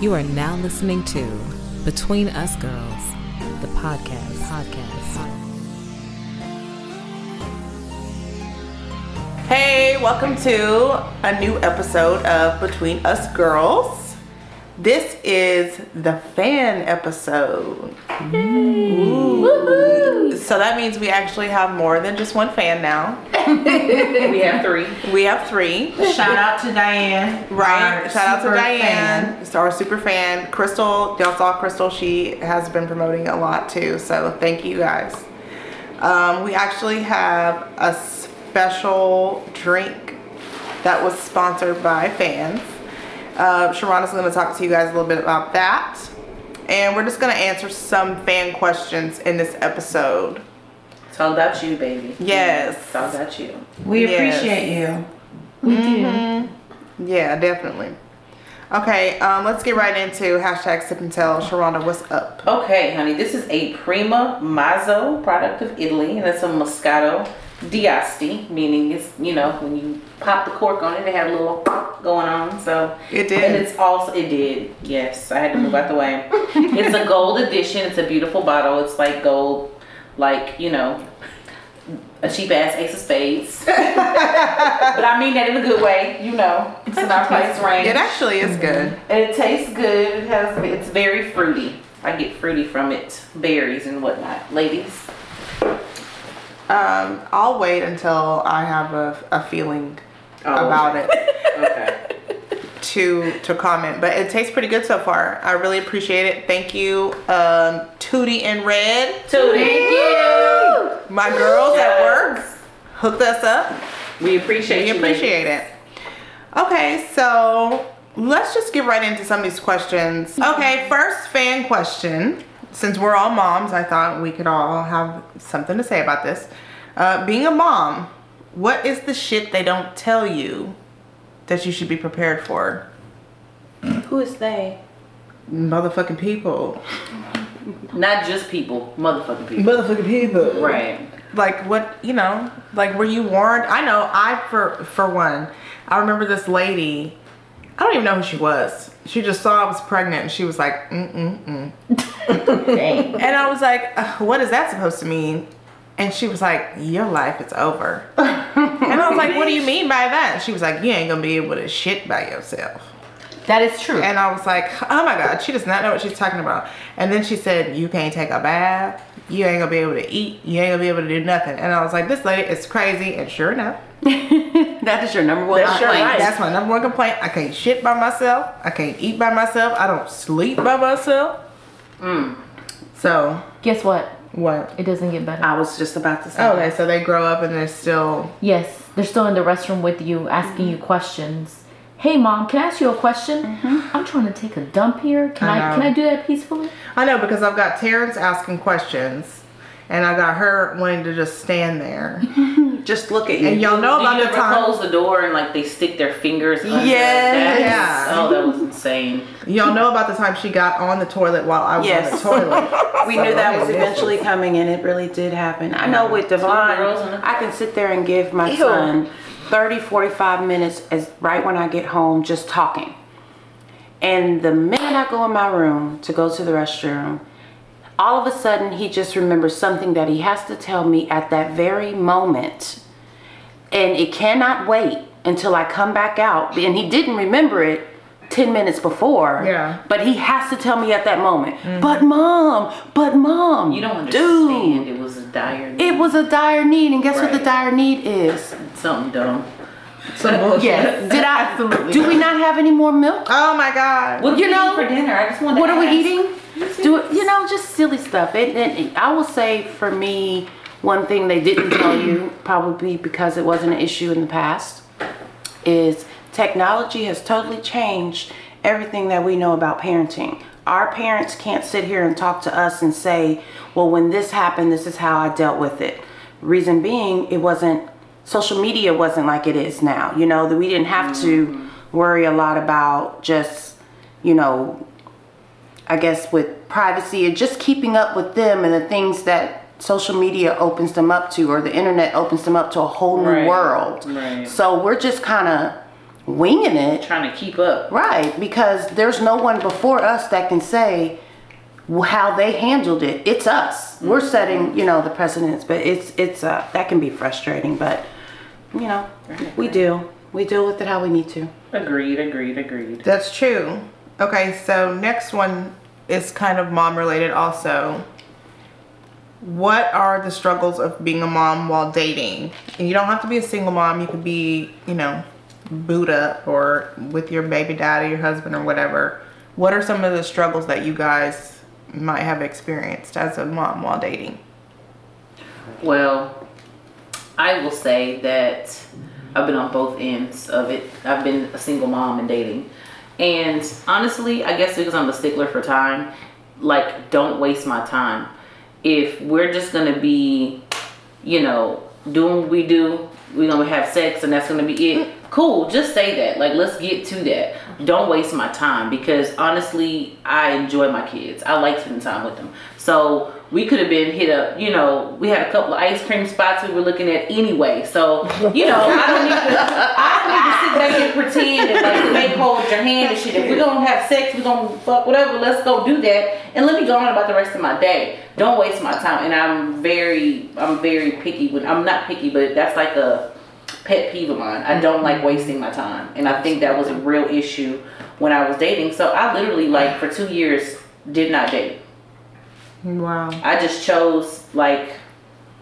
You are now listening to Between Us Girls, the podcast. Podcast. Hey, welcome to a new episode of Between Us Girls. This is the fan episode. Ooh. So that means we actually have more than just one fan now. We have three. We have three. Shout out to Diane. Right. our Shout out to super Diane, fan. it's our super fan. Crystal, y'all saw Crystal. She has been promoting a lot too. So thank you guys. Um, we actually have a special drink that was sponsored by fans. Uh, Sharonda's going to talk to you guys a little bit about that. And we're just going to answer some fan questions in this episode. It's all about you, baby. Yes. It's all about you. We Yes. appreciate you. We do. Yeah, definitely. Okay, um, let's get right into hashtag sip and tell. Sharonda, what's up? Okay, honey, this is a Prima Mazzo product of Italy, and it's a Moscato d'Asti, meaning it's, you know, when you pop the cork on it, it had a little going on. So It did. And it's also, it did, yes. I had to move out the way. it's a gold edition. It's a beautiful bottle. It's like gold, like, you know, a cheap ass ace of spades. but I mean that in a good way, you know. It's in our price range. It actually is good. Mm-hmm. And it tastes good. It has it's very fruity. I get fruity from it, berries and whatnot. Ladies, Um, I'll wait until I have a, a feeling Oh, about it okay. to to comment. But it tastes pretty good so far. I really appreciate it. Thank you, um, Tootie and Red, Thank you. my girls at work, Yes. hooked us up. We appreciate We you. appreciate it. Okay, so let's just get right into some of these questions. Okay, first fan question. Since we're all moms, I thought we could all have something to say about this. Uh, being a mom, what is the shit they don't tell you that you should be prepared for? Who is they? Motherfucking people. Not just people, motherfucking people. Motherfucking people. Right. like what you know like were you warned i know i for for one i remember this lady i don't even know who she was she just saw i was pregnant and she was like mm-mm-mm and i was like uh, what is that supposed to mean and she was like your life is over and i was like what do you mean by that she was like you ain't gonna be able to shit by yourself That is true. and I was like, oh my God, she does not know what she's talking about. And then she said, you can't take a bath. You ain't gonna be able to eat. You ain't gonna be able to do nothing. And I was like, this lady is crazy. And sure enough, that is your number one that's, complaint. that's my number one complaint. I can't shit by myself. I can't eat by myself. I don't sleep by myself. Mm. So, Guess what? what? It doesn't get better. I was just about to say. Okay, so they grow up and they're still. Yes, they're still in the restroom with you, asking you questions. Hey, mom, can I ask you a question? I'm trying to take a dump here. Can I I, can I do that peacefully? I know because I've got Terrence asking questions. And I got her wanting to just stand there. Just look at you. And y'all know Do about you the ever time. close the door and like they stick their fingers under Yes. Yeah. Oh, that was insane. Y'all know about the time she got on the toilet while I was Yes. on the toilet. we knew that was eventually coming and it really did happen. I know with girls Devon, in a- I can sit there and give my Ew. son 30, 45 minutes as right when I get home just talking. And the minute I go in my room to go to the restroom, all of a sudden he just remembers something that he has to tell me at that very moment. And it cannot wait until I come back out. And he didn't remember it 10 minutes before. Yeah. But he has to tell me at that moment. Mm-hmm. But mom, but mom. You don't understand. Dude, It was a dire need. it was a dire need. And guess what the dire need is? something dumb. Some bullshit. Yes. Did I absolutely? Do we not have any more milk? Oh my god. What You you know, know for dinner? I just want. What to are we eating? Do it, you know, just silly stuff. And, and I will say for me, one thing they didn't tell you, probably because it wasn't an issue in the past, is technology has totally changed everything that we know about parenting. Our parents can't sit here and talk to us and say, well, when this happened, this is how I dealt with it. Reason being, it wasn't, social media wasn't like it is now. You know, that we didn't have to worry a lot about just, you know, I guess with privacy and just keeping up with them and the things that social media opens them up to or the internet opens them up to a whole new Right, world. right. So we're just kind of winging it. Trying to keep up. Right, because there's no one before us that can say how they handled it. It's us. We're setting, you know, the precedents, but it's it's uh that can be frustrating, but you know, we do. We deal with it how we need to. Agreed, agreed, agreed. That's true. Okay, so next one is kind of mom related also. What are the struggles of being a mom while dating? And you don't have to be a single mom, you could be, you know, Buddha or with your baby daddy, your husband, or whatever. What are some of the struggles that you guys might have experienced as a mom while dating? Well, I will say that I've been on both ends of it. I've been a single mom and dating. And honestly, I guess because I'm a stickler for time, like, don't waste my time. If we're just gonna be, you know, doing what we do, we're gonna have sex and that's gonna be it. Cool, just say that. Like, let's get to that. Don't waste my time because honestly, I enjoy my kids. I like spending time with them. So we could have been hit up, you know, we had a couple of ice cream spots we were looking at anyway. So, you know, I don't need to I don't need to sit back and pretend and like make hold your hand and shit. If we're gonna have sex, we're gonna fuck whatever, let's go do that. And let me go on about the rest of my day. Don't waste my time. And I'm very I'm very picky when I'm not picky, but that's like a pet peeve of mine. I don't like mm-hmm. wasting my time. And I think that was a real issue when I was dating. So I literally like for two years did not date. Wow. I just chose like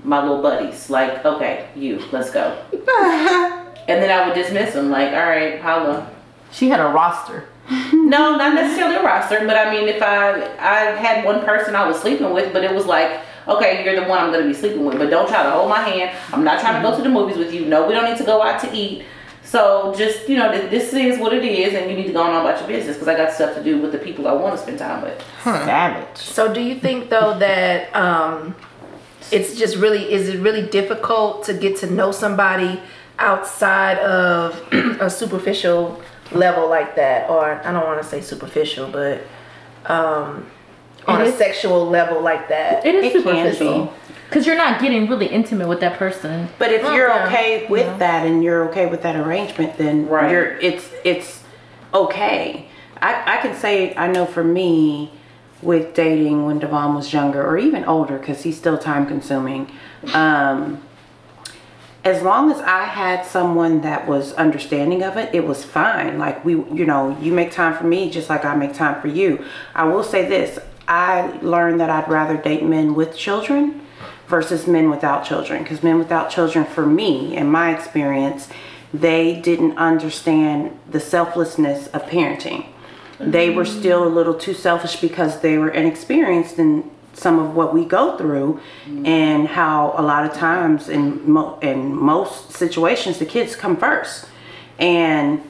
my little buddies. Like, okay, you, let's go. and then I would dismiss them. Like, all right, holla. She had a roster. No, not necessarily a roster, but I mean, if I I had one person I was sleeping with, but it was like, okay, you're the one I'm gonna be sleeping with, but don't try to hold my hand. I'm not trying to go to the movies with you. No, we don't need to go out to eat. So just you know, this is what it is, and you need to go on about your business because I got stuff to do with the people I want to spend time with. Savage. So do you think though that um, it's just really is it really difficult to get to know somebody outside of a superficial level like that, or I don't want to say superficial, but um, on It a is- sexual level like that? It is It can superficial. be. Because you're not getting really intimate with that person. But if Well, you're yeah, okay with that and you're okay with that arrangement, then Right. you're it's it's okay. I, I can say I know for me with dating when Devon was younger or even older because he's still time consuming. Um, as long as I had someone that was understanding of it, it was fine. Like we, you know, you make time for me just like I make time for you. I will say this: I learned that I'd rather date men with children versus men without children. Because men without children, for me, in my experience, they didn't understand the selflessness of parenting. They were mm. still a little too selfish because they were inexperienced in some of what we go through mm. and how a lot of times in mo- in most situations the kids come first and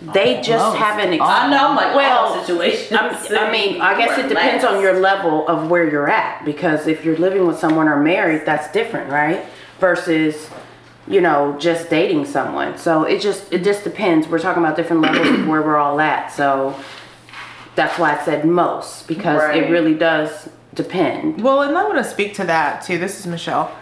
they just Most. haven't ex- I know, I'm like, well all situations. I'm- I mean, I guess it depends on your level of where you're at because if you're living with someone or married, that's different, right? Versus, you know, just dating someone. So it just it just depends. We're talking about different levels of where we're all at. So that's why I said most because Right. it really does depend. Well, and I want to speak to that too. This is Michelle,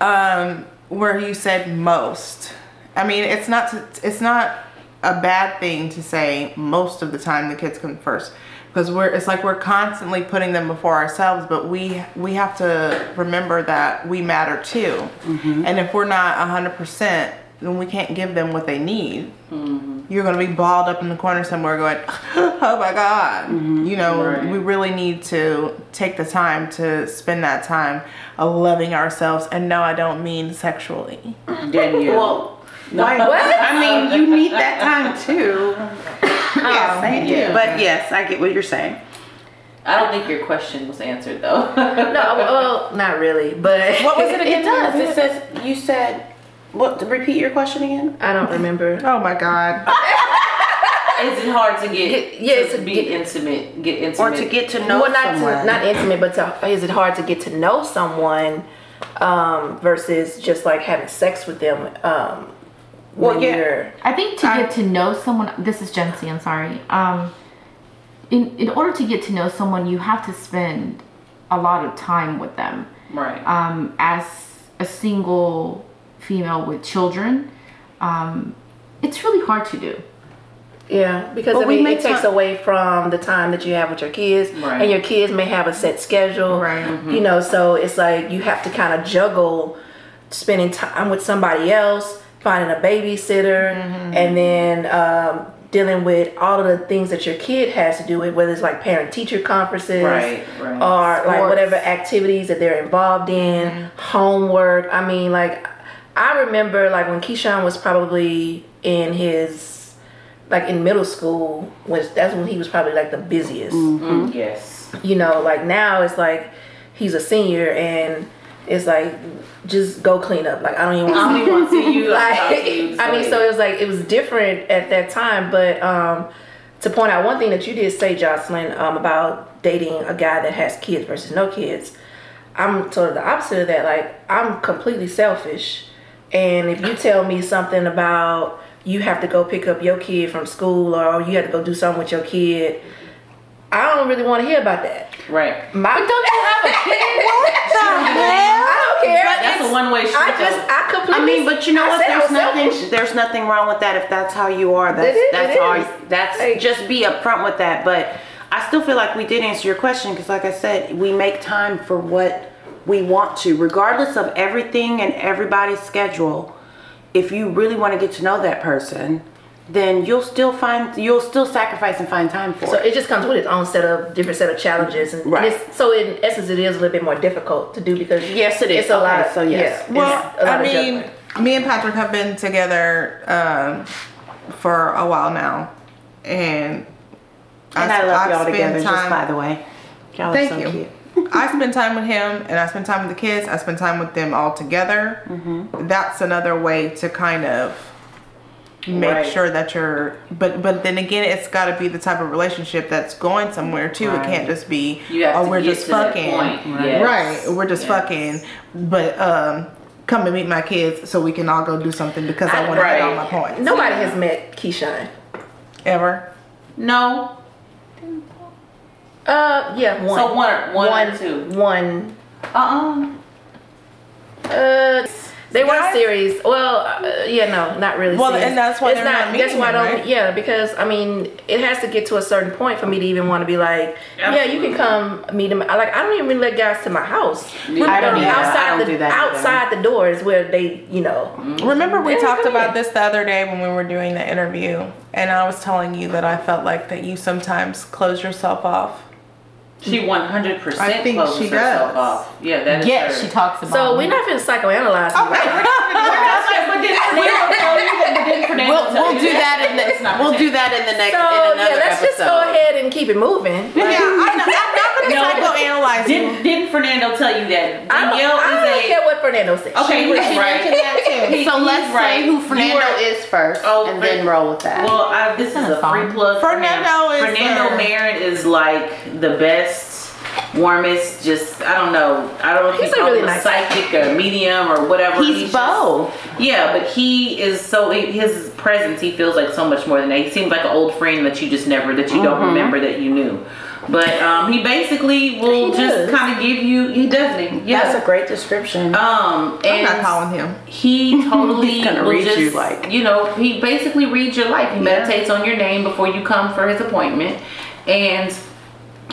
um, where you said most. I mean, it's not to, it's not a bad thing to say most of the time the kids come first because we're it's like we're constantly putting them before ourselves, but we we have to remember that we matter too. Mm-hmm. And if we're not hundred percent, then we can't give them what they need. Mm-hmm. You're gonna be balled up in the corner somewhere going, "Oh my God!" Mm-hmm. You know, Right. we really need to take the time to spend that time loving ourselves. And no, I don't mean sexually. Danielle. Well, why, I mean, you need that time too. yeah, saying it. yeah. But yes, I get what you're saying. I don't think your question was answered though. No, well, not really, but What was it again? It does. It says you said what? Repeat your question again. I don't remember. Oh my God. Is it hard to get, Get- yeah, to to be get- intimate, get Or to get to know well, not someone. to, not intimate, but to, is it hard to get to know someone um, versus just like having sex with them? Um, Well, yeah. you're- I think to get to know someone, this is Jency, I'm sorry. Um, in, in order to get to know someone, you have to spend a lot of time with them. right. Um, as a single female with children, um, it's really hard to do. Yeah, because But I we mean, make it takes time- away from the time that you have with your kids, Right. and your kids may have a set schedule. Right. You know, so it's like you have to kind of juggle spending time with somebody else, finding a babysitter, and then um, dealing with all of the things that your kid has to do with, whether it's like parent teacher conferences, Right, right. or like whatever activities that they're involved in, homework. I mean, like I remember like when Keyshawn was probably in his like in middle school was that's when he was probably like the busiest. Mm, yes. You know, like now it's like he's a senior and it's like just go clean up. Like I don't even want to see you. like you I mean, so it was like it was different at that time. But um, to point out one thing that you did say, Jocelyn, um, about dating a guy that has kids versus no kids, I'm sort of the opposite of that. Like I'm completely selfish, and if you tell me something about you have to go pick up your kid from school or you have to go do something with your kid. I don't really want to hear about that. right. My, Don't you have a kid? what the hell? I don't care. That's a one-way street. I just, though. I completely. I mean, but you know I what? There's nothing. selfish. There's nothing wrong with that if that's how you are. That's It is, that's it all. That's Like- just be upfront with that. But I still feel like we did answer your question because, like I said, we make time for what we want to, regardless of everything and everybody's schedule. If you really want to get to know that person, then you'll still find you'll still sacrifice and find time for So it. it just comes with its own set of different set of challenges, and, and Right. it's, so in essence, it is a little bit more difficult to do because Yes, it is. It's a Okay, lot. so yes. yeah, it's Well, a lot I mean, me and Patrick have been together um, for a while now, and And I, love I've y'all spent together. Just by the way, y'all Thank are so you. cute. I spend time with him, and I spend time with the kids. I spend time with them all together. Mm-hmm. That's another way to kind of make Right. sure that you're. But but then again, it's got to be the type of relationship that's going somewhere too. It can't just be oh we're just fucking point. Yes. right. We're just Yes. fucking, but um. Come and meet my kids so we can all go do something because I, I- want to get all my points. Nobody has met Keyshawn. Ever. No. Uh, yeah, one. So one, or- one, or two. One. Uh-uh. Uh, they weren't serious. Well, uh, yeah, no, not really. Well, serious. and that's why it's they're not That's why I don't. right? Yeah, because I mean, it has to get to a certain point for me to even want to be like, yeah, you can come meet them. Like. I don't even let guys to my house. I don't either. Outside I don't the do that either. outside the doors where they, you know. Remember we talked about ahead. this the other day when we were doing the interview, and I was telling you that I felt like that you sometimes close yourself off. She mm. 100% I think closes she herself does. off. Yeah, that is Yeah, her. she talks about. So me. we're not finna psychoanalyze. Oh, you, right? but then Fernando tell you that, but then Fernando We'll, tell we'll you do that in the we'll do that in the next So in yeah, let's episode. just go ahead and keep it moving. Yeah, I'm not, I'm not gonna No, psychoanalyze you. Didn't, didn't Fernando tell you that I don't, I don't is care a what Fernando said. okay? She He's right. mentioned that too. He- So let's right. say who Fernando are- is first, Oh, and then roll with that. Well, I, this is Kinda a free fun. plug. for. Fernando is Fernando the- Marin is like the best, warmest. Just I don't know. I don't know if He's you a really a nice psychic or medium or whatever. He's just- both. Yeah, but he is so his presence. He feels like so much more than that. He seems like an old friend that you just never that you Mm-hmm. don't remember that you knew. But um, he basically will He just kind of give you. He doesn't. Yeah. That's a great description. um, I'm not calling him. he totally He's gonna read just, you like- you know he basically reads your life he meditates on your name before you come for his appointment and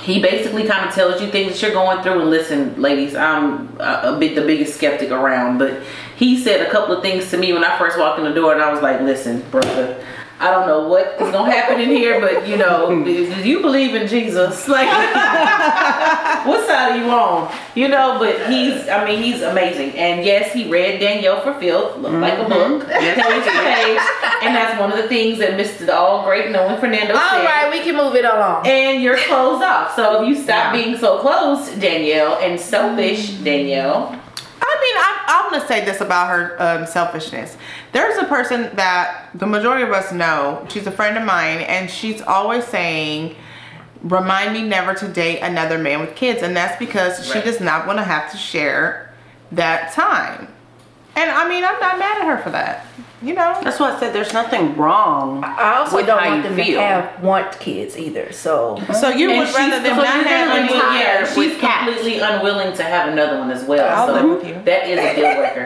he basically kind of tells you things that you're going through and listen ladies i'm a, a bit the biggest skeptic around but he said a couple of things to me when i first walked in the door and i was like listen brother I don't know what is gonna happen in here, but you know, hmm. do do you believe in Jesus? Like, what side are you on? You know, but he's, I mean, he's amazing. And yes, he read Danielle for Filth, looked like a mm-hmm. book, page to page. And that's one of the things that Mr. the All Great Knowing Fernando All said. right, we can move it along. And you're closed off. So if you stop being so close, Danielle, and selfish, mm. Danielle, I mean, I'm, I'm gonna say this about her um, selfishness. There's a person that the majority of us know. She's a friend of mine, and she's always saying, "Remind me never to date another man with kids," and that's because she does not want to have to share that time. And I mean, I'm not mad at her for that. You know, That's why I said there's nothing wrong. I also with don't how want you them feel. to have want kids either. So so you And would rather she's them not have unwilling- any. yeah, with she's cats. completely unwilling to have another one as well. I'll so live with you. That is a deal breaker.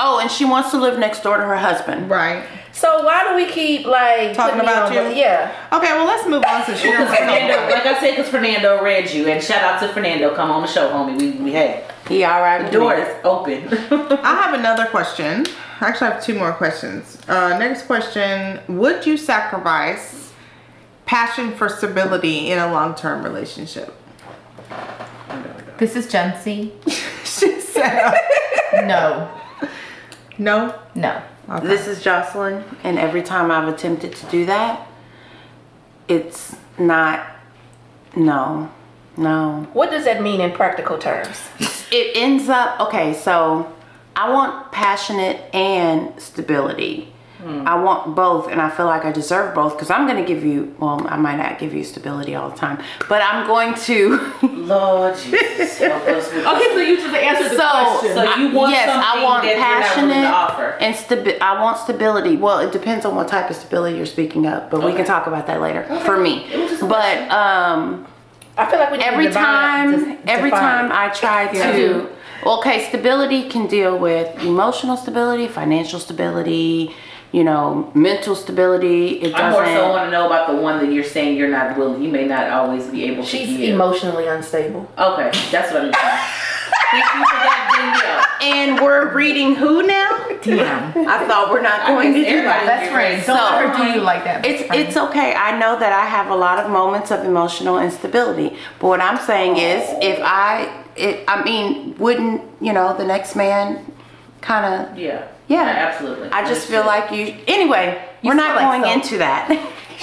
Oh, and she wants to live next door to her husband. Right. So why do we keep like Talking about on you? the- Yeah. Okay, well let's move on to she Because Fernando, like I said, because Fernando read you, and shout out to Fernando. Come on the show, homie. We we hey, He all right the door me. is open. I have another question. Actually, I have two more questions. Uh, next question: Would you sacrifice passion for stability in a long-term relationship? This is Jency. she said, No, "No." no. This is Jocelyn, and every time I've attempted to do that, it's not. No, no. What does that mean in practical terms? It ends up okay. So I want passionate and stability. I want both, and I feel like I deserve both because I'm going to give you. Well, I might not give you stability all the time, but I'm going to. Lord Jesus, help us with Okay, so you just answered the so, question. So you want yes, I something want that you're not passionate to offer. and stabi- I want stability. Well, it depends on what type of stability you're speaking of, but we can talk about that later. For me, but um, I feel like we need every to time, dis- every define time. I try to. Okay, stability can deal with emotional stability, financial stability, you know, mental stability. It I more so doesn't. want to know about the one that you're saying you're not willing. You may not always be able to She's emotionally unstable. Okay, that's what I'm saying. Thank you for that, And we're reading who now? Damn. I thought we're not going to do that. Best friend. Don't So- let her do you like that. It's it's okay. I know that I have a lot of moments of emotional instability. But what I'm saying is, if I, it, I mean, wouldn't you know the next man kind of? Yeah. Yeah. absolutely. I just feel like you. Anyway, You we're not smell like going into that.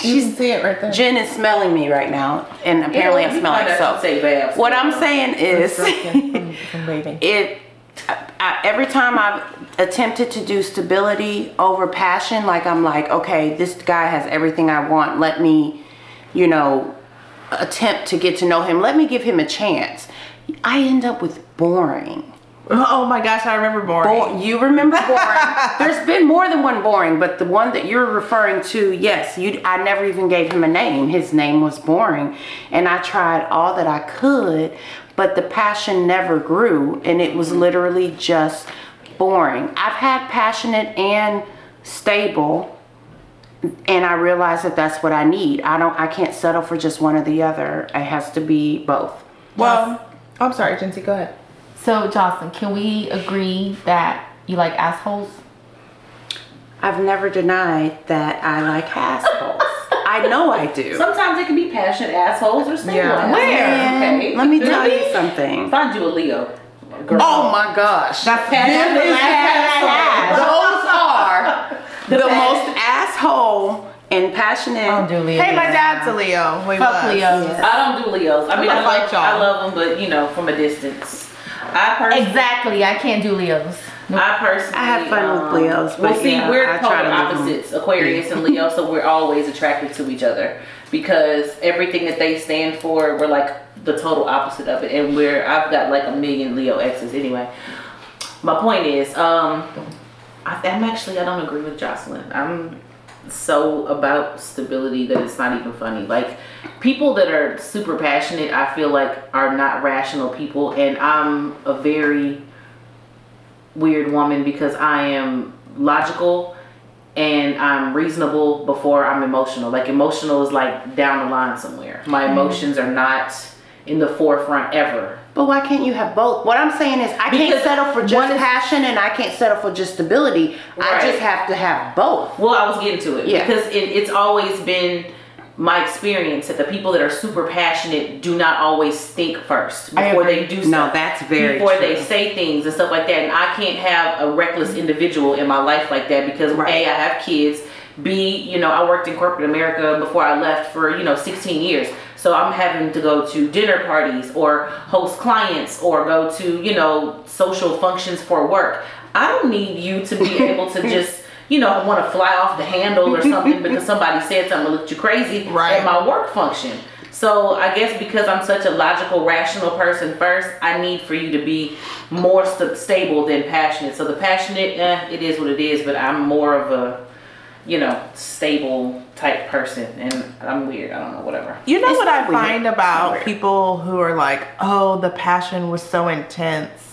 You can see it right there. Jen is smelling me right now, and apparently I smell like soap. Say. What I'm saying is, from, from it I, I, every time I've attempted to do stability over passion, like I'm like, okay, this guy has everything I want. Let me, you know, attempt to get to know him. Let me give him a chance. I end up with boring. Oh my gosh, I remember boring. Bo- you remember boring? There's been more than one boring, but the one that you're referring to, yes, you. I never even gave him a name. His name was boring, and I tried all that I could, but the passion never grew, and it was mm-hmm. literally just boring. I've had passionate and stable, and I realize that that's what I need. I don't. I can't settle for just one or the other. It has to be both. Well, I'm sorry, Jincy, go ahead. So, Jocelyn, can we agree that you like assholes? I've never denied that I like assholes. I know I do. Sometimes it can be passionate assholes or stable Yeah. assholes. Man, Okay. let me tell you something. Find you a Leo. Girl. Oh my gosh. That's passion. This is Those are the most asshole and passionate. I don't do Leo. Hey, my dad's a Leo. Wait, Fuck what? Leos. I don't do Leos. I mean, gonna I like y'all. I love them, but you know, from a distance. I personally, Exactly. I can't do Leos. I personally, I have fun with um, Leos, Well, but see, yeah, we're I polar to live them. opposites, Aquarius and Leo, so we're always attracted to each other because everything that they stand for, we're like the total opposite of it, and we're I've got like a million Leo exes anyway. My point is, um, I, I'm actually I don't agree with Jocelyn. I'm so about stability that it's not even funny. Like people that are super passionate, I feel like are not rational people, and I'm a very weird woman because I am logical and I'm reasonable before I'm emotional. Like emotional is like down the line somewhere. My Mm-hmm. emotions are not in the forefront ever. But why can't you have both? What I'm saying is, I Because can't settle for just one is- passion and I can't settle for just stability. I just have to have both. Well, I was getting to it Yeah. because it, it's always been my experience that the people that are super passionate do not always think first before they do No, that's very before true. they say things and stuff like that. And I can't have a reckless individual in my life like that because Right. a I have kids. B, you know, I worked in corporate America before I left for you know 16 years. So I'm having to go to dinner parties or host clients or go to you know social functions for work. I don't need you to be able to just you know want to fly off the handle or something because somebody said something looked you crazy Right. at my work function. So I guess because I'm such a logical, rational person first, I need for you to be more st- stable than passionate. So the passionate, eh, it is what it is, but I'm more of a, you know, stable type person, and I'm weird. I don't know, whatever. You know It's what I weird. find about people who are like, oh, the passion was so intense.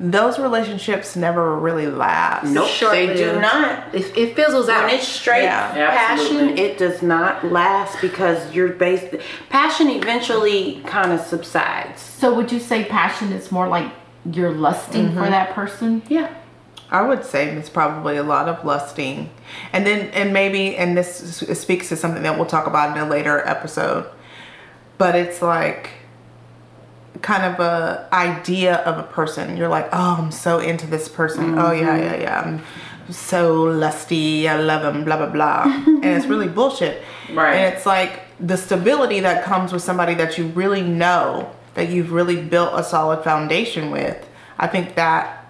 those relationships never really last. Nope, they do not. It, it fizzles out. When it's straight Yeah. passion, Absolutely. it does not last because you're based. Passion eventually kind of subsides. So would you say passion is more like you're lusting Mm-hmm. for that person? Yeah. I would say it's probably a lot of lusting, and then and maybe and this speaks to something that we'll talk about in a later episode. But it's like kind of a idea of a person. You're like, oh, I'm so into this person. Oh yeah, mm-hmm. yeah, yeah. I'm so lusty. I love him. Blah blah blah. and it's really bullshit. Right. And it's like the stability that comes with somebody that you really know that you've really built a solid foundation with. I think that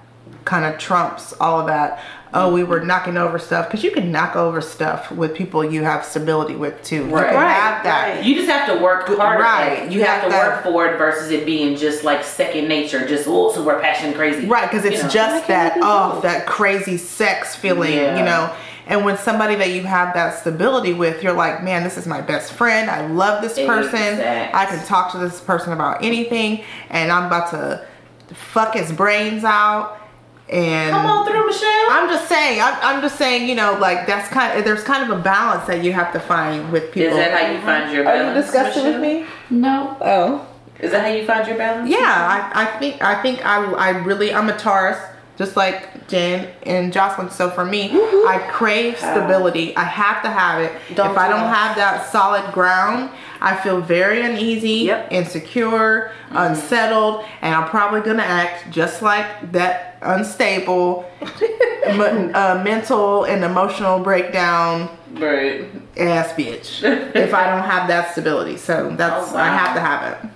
kind of trumps all of that. Oh, we were mm-hmm. knocking over stuff because you can knock over stuff with people you have stability with too. You Right. can Right, have that. right. You just have to work harder. Right. You You have have to to- work for it versus it being just like second nature, just oh super passion crazy. Right, because it's You know. just that oh that crazy sex feeling, Yeah. you know. And when somebody that you have that stability with, you're like, man, this is my best friend. I love this person. Exact. I can talk to this person about anything, and I'm about to fuck his brains out. And Come on through, Michelle. I'm just saying, I'm, I'm just saying, you know, like that's kind of there's kind of a balance that you have to find with people. Is that how you find your Are you discussing with me? No. Oh. Is that how you find your balance? Yeah, I, I think I think I I really I'm a Taurus, just like Jen and Jocelyn. So for me, I crave stability. I have to have it. Don't if I do don't have that solid ground, I feel very uneasy, Yep. insecure, unsettled, and I'm probably gonna act just like that unstable, me- uh, mental and emotional breakdown Right. ass bitch if I don't have that stability. So that's Oh, I have to have it.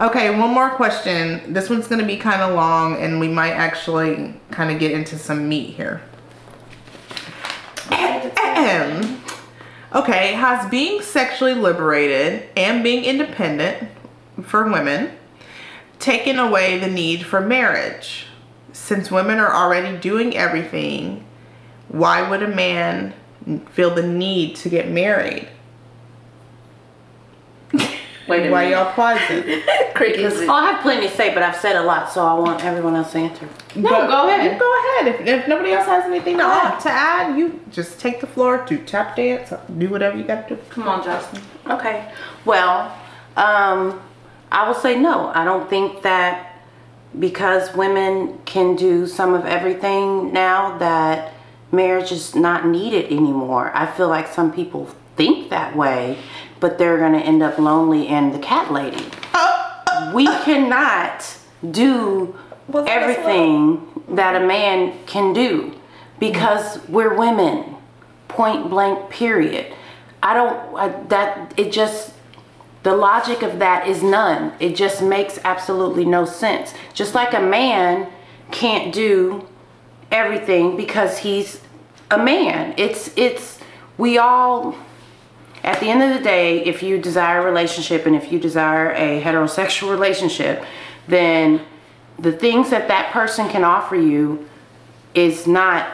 Okay, one more question. This one's gonna be kind of long, and we might actually kind of get into some meat here. Okay, has being sexually liberated and being independent for women taken away the need for marriage? Since women are already doing everything, why would a man feel the need to get married? Wait a Why minute. y'all pausing? Crickets. Oh, I have plenty to say, but I've said a lot, so I want everyone else to answer. No, go ahead. You go ahead. If, if nobody else has anything to add, to add, you just take the floor, do tap dance, do whatever you got to do. Come on, Justin. Okay. Well, um, I will say no. I don't think that because women can do some of everything now that marriage is not needed anymore. I feel like some people think that way, but they're going to end up lonely and the cat lady. we cannot do a everything that a man can do because we're women. Point blank period. I don't I, that it just the logic of that is none. It just makes absolutely no sense. Just like a man can't do everything because he's a man. It's it's we all at the end of the day, if you desire a relationship and if you desire a heterosexual relationship, then the things that that person can offer you is not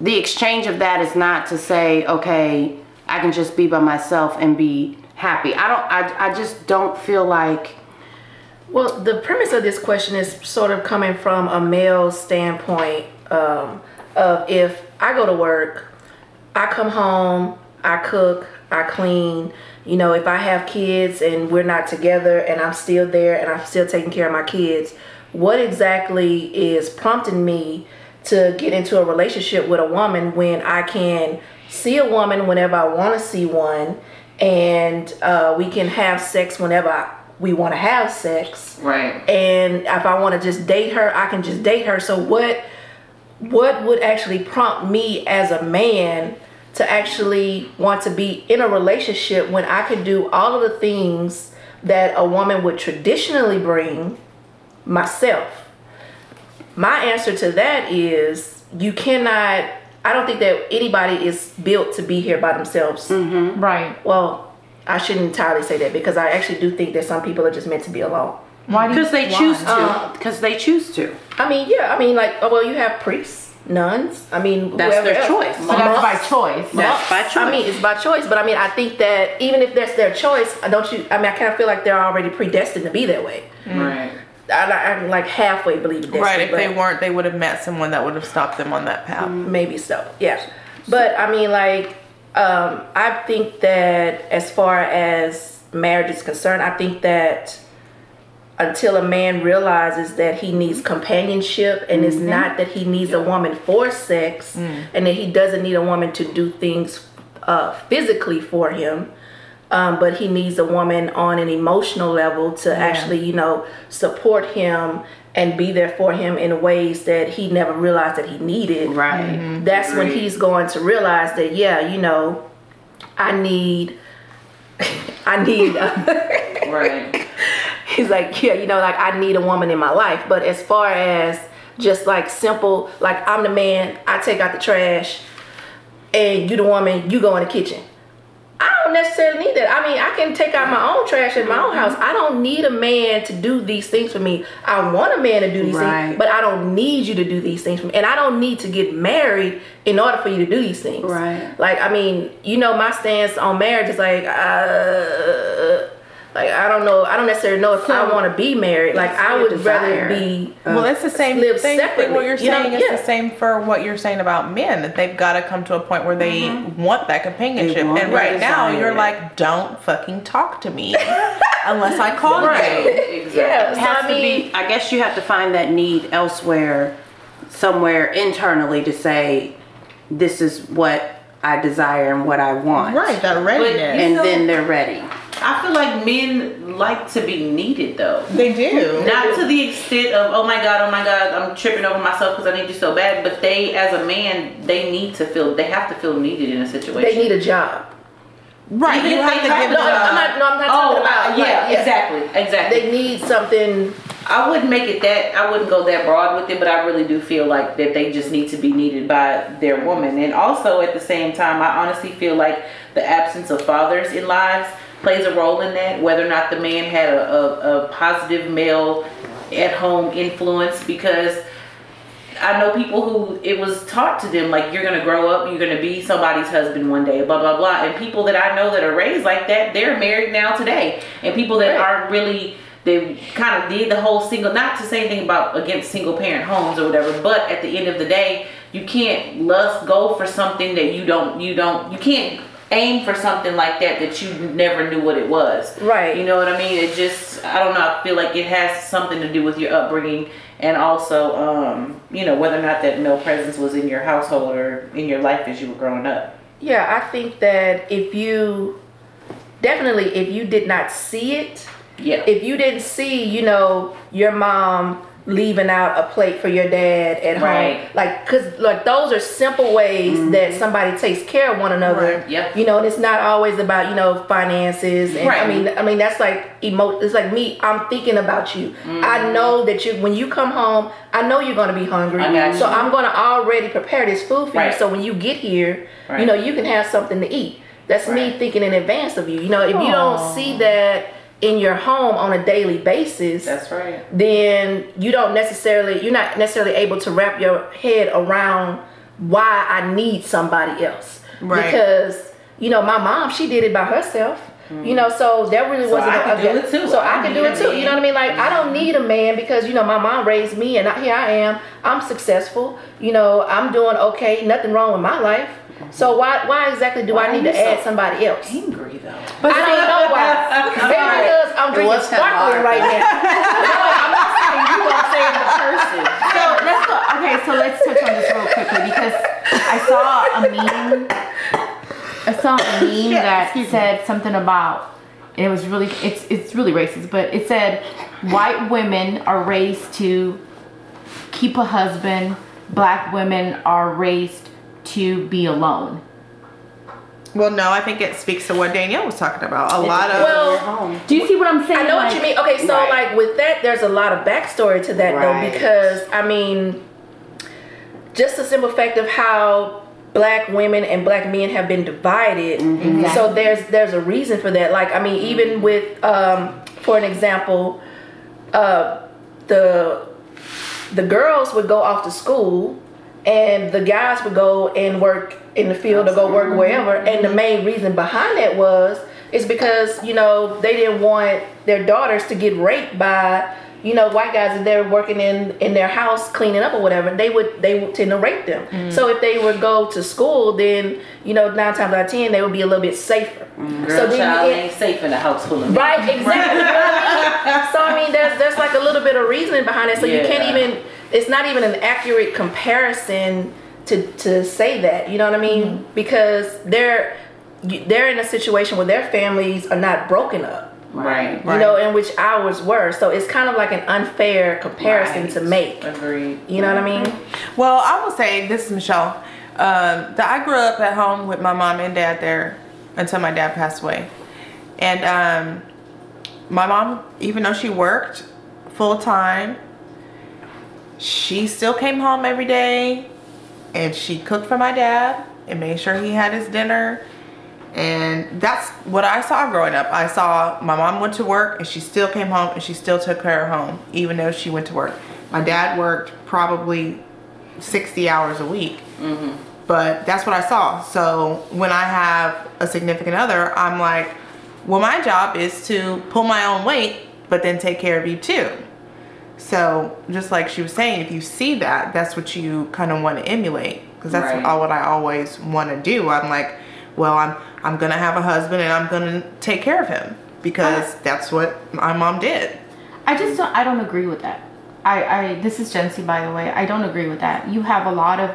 the exchange of that is not to say, okay, I can just be by myself and be happy. I don't I, I just don't feel like Well, the premise of this question is sort of coming from a male standpoint um, of if I go to work, I come home, I cook, I clean. You know, if I have kids and we're not together and I'm still there and I'm still taking care of my kids, what exactly is prompting me to get into a relationship with a woman when I can see a woman whenever I want to see one and uh, we can have sex whenever I, we want to have sex Right. and if I want to just date her, I can just date her. So what what would actually prompt me as a man to actually want to be in a relationship when I could do all of the things that a woman would traditionally bring myself? My answer to that is you cannot I don't think that anybody is built to be here by themselves. Right. Well, I shouldn't entirely say that because I actually do think that some people are just meant to be alone. Why do because they why? choose to Uh, because they choose to. I mean, yeah, I mean, like, oh, well, you have priests, nuns. I mean, That's their else. choice. So that's by choice. That's by choice. I mean, it's by choice, but I mean, I think that even if that's their choice, I don't you? I mean, I kind of feel like they're already predestined to be that way. Right. I, I like halfway believe it. Right. If they weren't, they would have met someone that would have stopped them on that path. maybe so yeah but i mean like um i think that as far as marriage is concerned i think that until a man realizes that he needs companionship and it's not that he needs a woman for sex and that he doesn't need a woman to do things uh, physically for him um, but he needs a woman on an emotional level to actually you know support him and be there for him in ways that he never realized that he needed. Right. that's when he's going to realize that yeah you know i need i need Right. he's like yeah you know like i need a woman in my life but as far as just like simple like i'm the man i take out the trash and you the woman you go in the kitchen I don't necessarily need that. I mean, I can take out my own trash in my own house. I don't need a man to do these things for me. I want a man to do these Right. things, but I don't need you to do these things for me. And I don't need to get married in order for you to do these things. Right. Like, I mean, you know, my stance on marriage is like, uh, like I don't know. I don't necessarily know if I want to be married. Like, I your would rather desire. be. Well, it's the uh, same live thing. Separately, what you're you know? saying is Yeah. the same for what you're saying about men. That they've got to come to a point where they mm-hmm. want that companionship. Want And that right now, you're like, don't fucking talk to me unless I call Right. you. Exactly. Yeah. It So, has I mean, to be. I guess you have to find that need elsewhere, somewhere internally to say, this is what I desire and what I want. Right, that readiness. And You then they're ready. I feel like men like to be needed though. they do. Not to the extent of oh my god, oh my god, I'm tripping over myself because I need you so bad. But they, as a man, they need to feel. They have to feel needed in a situation. they need a job. Right, Even you have they to have- give No, them I'm not. No, I'm not talking Oh, about. uh, yeah, like, exactly, exactly. They need something. I wouldn't make it that I wouldn't go that broad with it, but I really do feel like that they just need to be needed by their woman. And also at the same time, I honestly feel like the absence of fathers in lives plays a role in that, whether or not the man had a, a, a positive male at home influence because I know people who it was taught to them like you're gonna grow up, you're gonna be somebody's husband one day, blah blah blah. And people that I know that are raised like that, they're married now today. And people that Right. aren't really they kind of did the whole single not to say anything about against single parent homes or whatever, but at the end of the day, you can't lust go for something that you don't you don't you can't aim for something like that that you never knew what it was. Right. You know what I mean? It just I don't know, I feel like it has something to do with your upbringing and also um, you know, whether or not that male presence was in your household or in your life as you were growing up. Yeah, I think that if you definitely if you did not see it, Yeah. if you didn't see, you know, your mom leaving out a plate for your dad at Right. home, like, cause like those are simple ways that somebody takes care of one another. Right. Yep. You know, and it's not always about you know finances. And I mean, I mean that's like emo. It's like me. I'm thinking about you. Mm-hmm. I know that you when you come home. I know you're gonna be hungry. I got So. I'm gonna already prepare this food for Right. you. So when you get here, Right. you know you can have something to eat. That's me thinking in advance of you. You know, if you don't see that in your home on a daily basis, That's right. then you don't necessarily you're not necessarily able to wrap your head around why I need somebody else. Right. Because you know, my mom, she did it by herself. You know, so that really So wasn't I a- do it too. So I I can do it too. man. You know what I mean? Like I don't need a man because you know my mom raised me, and I, here I am. I'm successful. You know, I'm doing okay. Nothing wrong with my life. So why why exactly do Why I need to so add somebody else? Angry though. But I don't know why. Maybe because I'm drinking was kinda sparkling hard. right now. you gonna say the person. So let's go. Okay, so let's touch on this real quickly because I saw a meme. I saw a meme that said something about. And it was really it's it's really racist, but it said white women are raised to keep a husband, black women are raised to be alone. Well, no, I think it speaks to what Danielle was talking about. A lot of Well, Do you see what I'm saying? I know what you mean. Okay, so Right. like with that, there's a lot of backstory to that Right. though, because I mean, just the simple fact of how black women and black men have been divided. So there's there's a reason for that. Like I mean, even with um, for an example, uh, the the girls would go off to school and the guys would go and work in the field or go work wherever and the main reason behind that was is because you know they didn't want their daughters to get raped by you know, white guys if they're working in in their house cleaning up or whatever, they would they would tend to rape them. Mm-hmm. So if they would go to school, then you know nine times out of ten they would be a little bit safer. Girl, so then child it- ain't safe in a house full of. Right, exactly. You know what I mean? So I mean, there's there's like a little bit of reasoning behind it. So you can't even. It's not even an accurate comparison to to say that. You know what I mean? Mm-hmm. Because they're they're in a situation where their families are not broken up. Right. You know, in which ours were. So it's kind of like an unfair comparison Right. to make. Agreed. You know what I mean? Well, I will say this is Michelle. Um, that I grew up at home with my mom and dad there until my dad passed away, and um, my mom, even though she worked full time, she still came home every day, and she cooked for my dad and made sure he had his dinner. And that's what I saw growing up. I saw my mom went to work and she still came home and she still took care of home, even though she went to work. My dad worked probably 60 hours a week. Mm-hmm. But that's what I saw. So when I have a significant other, I'm like, well, my job is to pull my own weight, but then take care of you too. So just like she was saying, if you see that, that's what you kind of want to emulate because that's Right. all what I always want to do. I'm like, well, I'm I'm gonna have a husband and I'm gonna take care of him because that's what my mom did. I just don't. I don't agree with that. I, I this is Jency, by the way. I don't agree with that. You have a lot of,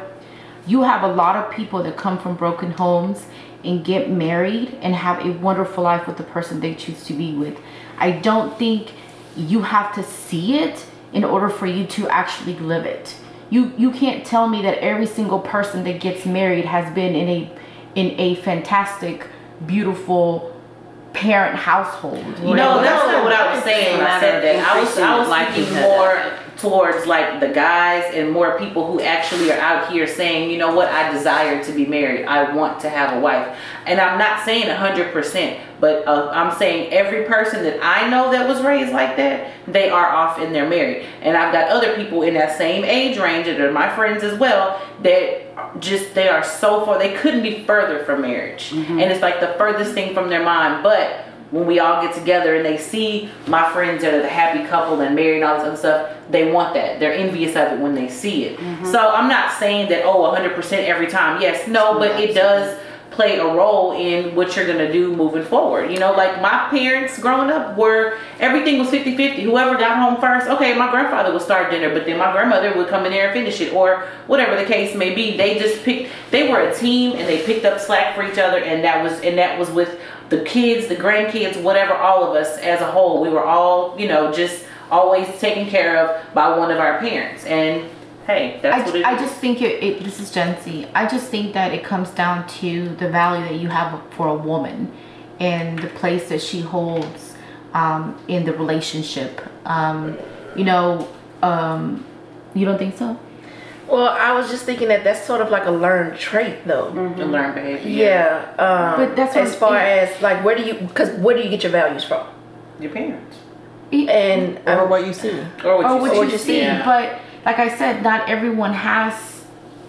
you have a lot of people that come from broken homes and get married and have a wonderful life with the person they choose to be with. I don't think you have to see it in order for you to actually live it. You you can't tell me that every single person that gets married has been in a in a fantastic, beautiful parent household. You No, know, that's not what I was saying when I said that. I was I was thinking more towards like the guys and more people who actually are out here saying, you know what, I desire to be married. I want to have a wife. And I'm not saying 100%, but uh, I'm saying every person that I know that was raised like that, they are off and they're married. And I've got other people in that same age range that are my friends as well that just they are so far they couldn't be further from marriage. And it's like the furthest thing from their mind, but when we all get together and they see my friends that are the happy couple and married and all this other stuff, they want that. They're envious of it when they see it. Mm-hmm. So I'm not saying that, oh, 100% every time. Yes, no, but it does play a role in what you're gonna do moving forward. You know, like my parents growing up were everything was 50 50. Whoever got home first, okay, my grandfather would start dinner, but then my grandmother would come in there and finish it, or whatever the case may be. They just picked they were a team and they picked up slack for each other and that was and that was with the kids, the grandkids, whatever, all of us as a whole. We were all, you know, just always taken care of by one of our parents. And hey, that's I, what it I is. just think it, it. This is Jency. I just think that it comes down to the value that you have for a woman, and the place that she holds um, in the relationship. Um, you know, um, you don't think so? Well, I was just thinking that that's sort of like a learned trait, though. the learned behavior. Yeah. Um, But that's what as far saying. as like, where do you? Because where do you get your values from? Your parents. And Or um, what you see. Or what or you what see. what you see. Yeah. But like I said, not everyone has.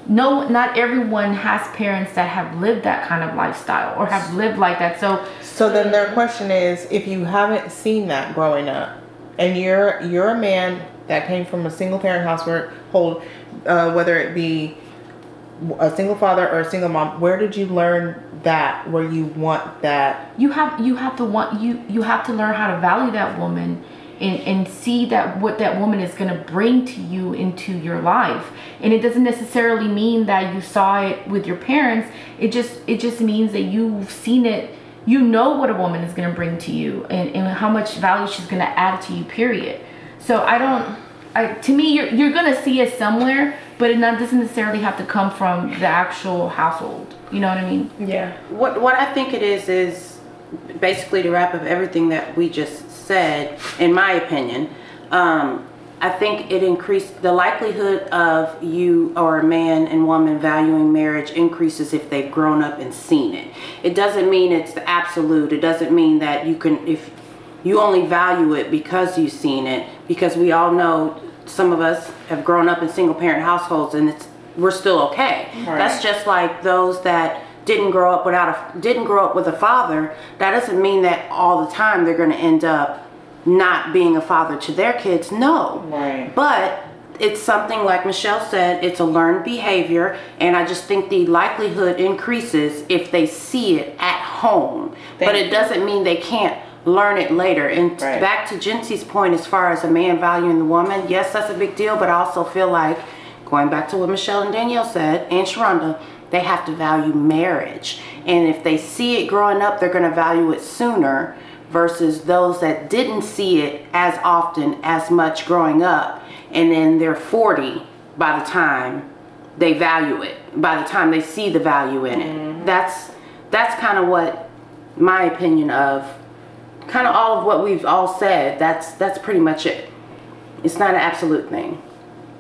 No, not everyone has parents that have lived that kind of lifestyle or have lived like that. So So then their question is, if you haven't seen that growing up, and you're you're a man that came from a single parent household, uh, whether it be a single father or a single mom, where did you learn that? Where you want that? you have you have to want you you have to learn how to value that woman and and see that what that woman is going to bring to you into your life and it doesn't necessarily mean that you saw it with your parents it just it just means that you've seen it you know what a woman is going to bring to you and, and how much value she's going to add to you period so i don't I, to me you're, you're going to see it somewhere but it not, doesn't necessarily have to come from the actual household you know what i mean yeah, What what I think it is is basically to wrap up everything that we just said. In my opinion, um, I think it increased the likelihood of you or a man and woman valuing marriage increases if they've grown up and seen it. It doesn't mean it's the absolute. It doesn't mean that you can if you only value it because you've seen it. Because we all know some of us have grown up in single parent households and it's we're still okay. That's just like those that didn't grow up without a didn't grow up with a father. That doesn't mean that all the time they're going to end up not being a father to their kids. No. Right. But it's something like Michelle said, it's a learned behavior, and I just think the likelihood increases if they see it at home. Thank but it doesn't mean they can't learn it later. And Right. back to Jency's point, as far as a man valuing the woman, yes, that's a big deal, but I also feel like, going back to what Michelle and Danielle said, and Sharonda, they have to value marriage. And if they see it growing up, they're going to value it sooner versus those that didn't see it as often, as much growing up, and then they're 40 by the time they value it, by the time they see the value in it. Mm-hmm. That's that's kind of what my opinion of kind of all of what we've all said. That's that's pretty much it. It's not an absolute thing.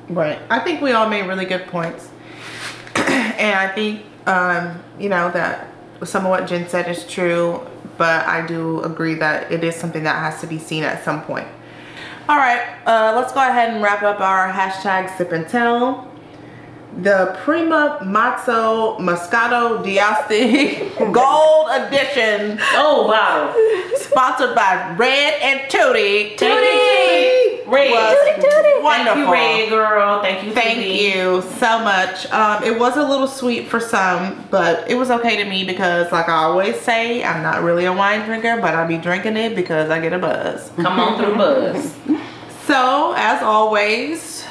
Right. I think we all made really good points. and I think, um, you know, that some of what Jen said is true, but I do agree that it is something that has to be seen at some point. All right, uh, let's go ahead and wrap up our hashtag sip and tell. The Prima Mazzo Moscato d'Asti Gold Edition, Oh, wow! sponsored by Red and Tootie. Tootie! Red. Thank wonderful. you, Red girl. Thank you, Thank Tootie. you so much. Um, it was a little sweet for some, but it was okay to me because, like I always say, I'm not really a wine drinker, but I be drinking it because I get a buzz. Come on through, Buzz. So, as always,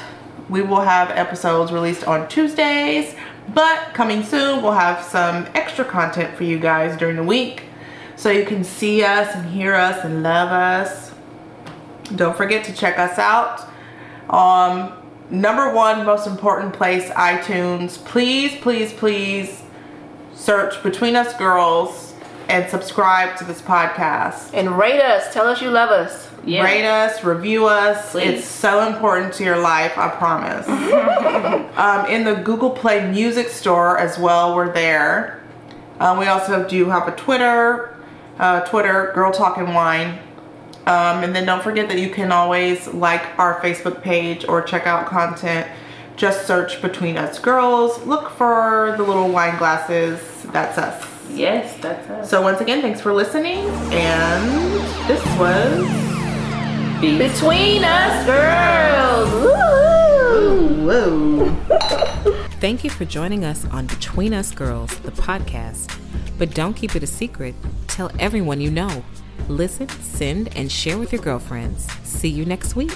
we will have episodes released on Tuesdays, but coming soon, we'll have some extra content for you guys during the week so you can see us and hear us and love us. Don't forget to check us out. Um, number one most important place, iTunes. Please, please, please search Between Us Girls and subscribe to this podcast. And rate us. Tell us you love us. Yeah. Rate us, review us. Please. It's so important to your life, I promise. um, in the Google Play Music Store as well, we're there. Um, we also do have a Twitter, uh, Twitter, Girl Talking Wine. Um, and then don't forget that you can always like our Facebook page or check out content. Just search Between Us Girls. Look for the little wine glasses. That's us. Yes, that's us. So once again, thanks for listening. And this was Be- Between us girls. Woo! Whoa. Thank you for joining us on Between Us Girls, the podcast. But don't keep it a secret. Tell everyone you know. Listen, send, and share with your girlfriends. See you next week.